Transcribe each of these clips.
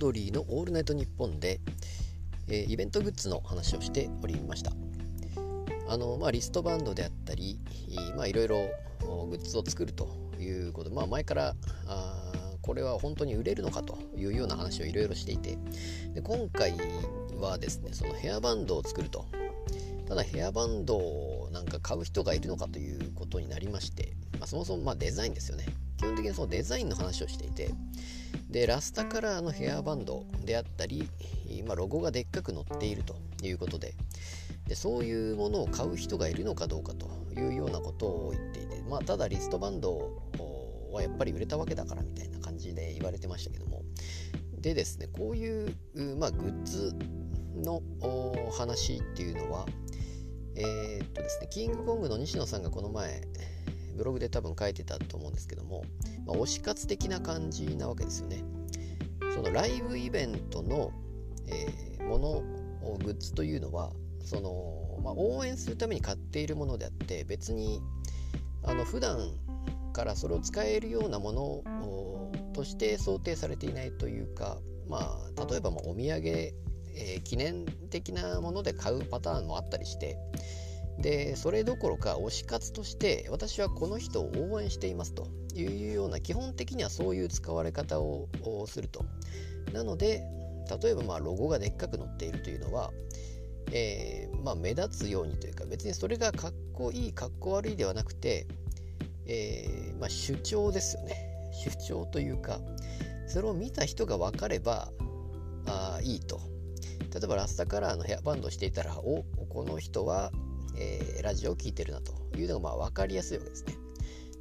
ロリーのオールナイトニッポンで、えー、イベントグッズの話をしておりました。あの、まあ、リストバンドであったり、まあ、いろいろグッズを作るということ、まあ、前からあこれは本当に売れるのかというような話をいろいろしていてで今回はですねそのヘアバンドを作ると。ただヘアバンドをなんか買う人がいるのかということになりまして、まあ、そもそもまデザインですよね。基本的にそのデザインの話をしていてでラスタカラーのヘアバンドであったり、まあ、ロゴがでっかく載っているということででそういうものを買う人がいるのかどうかというようなことを言っていて、まあ、ただリストバンドはやっぱり売れたわけだからみたいな感じで言われてましたけども。でですねこういう、まあ、グッズの話っていうのはえー、っとですねキングコングの西野さんがこの前ブログで多分書いてたと思うんですけども、まあ、推し活的な感じなわけですよね。そのライブイベントの、えー、ものグッズというのはその、まあ、応援するために買っているものであって別にあの普段からそれを使えるようなものとして想定されていないというか、まあ、例えばお土産、えー、記念的なもので買うパターンもあったりしてでそれどころか推し活として私はこの人を応援していますというような基本的にはそういう使われ方をすると。なので例えばまあロゴがでっかく載っているというのは、えー、まあ、目立つようにというか別にそれがかっこいいかっこ悪いではなくてえー、まあ、主張ですよね。主張というかそれを見た人が分かればあいいと。例えばラスタカラーのヘアバンドをしていたらおこの人は、えー、ラジオを聴いてるなというのがまあ分かりやすいわけですね。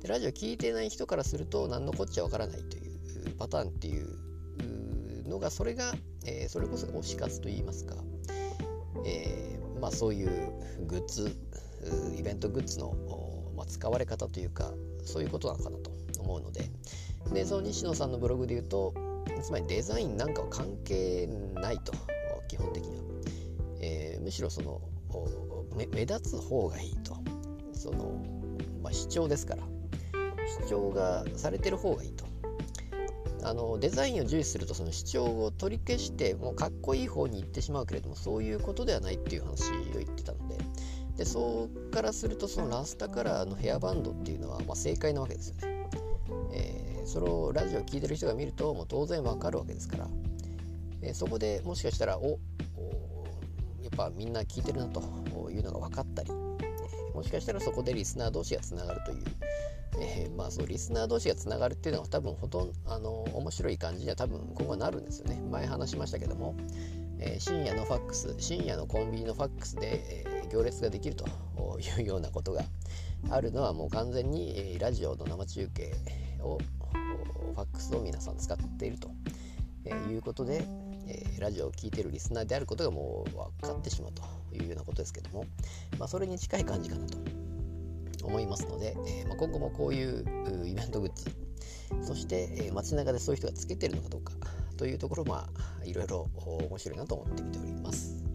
でラジオ聴いてない人からすると何のこっちゃ分からないというパターンっていうのがそれが、えー、それこそ推し活といいますか、えー、まあ、そういうグッズイベントグッズのまあ、使われ方というかそういうことなのかなと思うので。でその西野さんのブログで言うとつまりデザインなんかは関係ないと基本的には、えー、むしろその目立つ方がいいと。その、まあ、主張ですから。主張がされてる方がいいと。あのデザインを重視するとその主張を取り消してもうかっこいい方に行ってしまうけれどもそういうことではないっていう話を言ってたので。でそうからするとそのラスタカラーのヘアバンドっていうのはま正解なわけですよね、えー、それをラジオ聴いてる人が見るともう当然わかるわけですから、えー、そこでもしかしたらおやっぱみんな聞いてるなと。いうのが分かったり、え、もしかしたらそこでリスナー同士がつながるという、えー、まあそうリスナー同士がつながるっていうのは多分ほとんどあの面白い感じには多分今後なるんですよね。前話しましたけども、えー、深夜のファックス深夜のコンビニのファックスで、えー、行列ができるというようなことがあるのはもう完全に、え、ラジオの生中継をファックスを皆さん使っていると、え、いうことで、えー、ラジオを聴いてるリスナーであることがもう分かってしまうというようなことですけども、まあ、それに近い感じかなと思いますので、えーまあ、今後もこういうイベントグッズそして、えー、街中でそういう人がつけてるのかどうかというところまあいろいろ面白いなと思って見ております。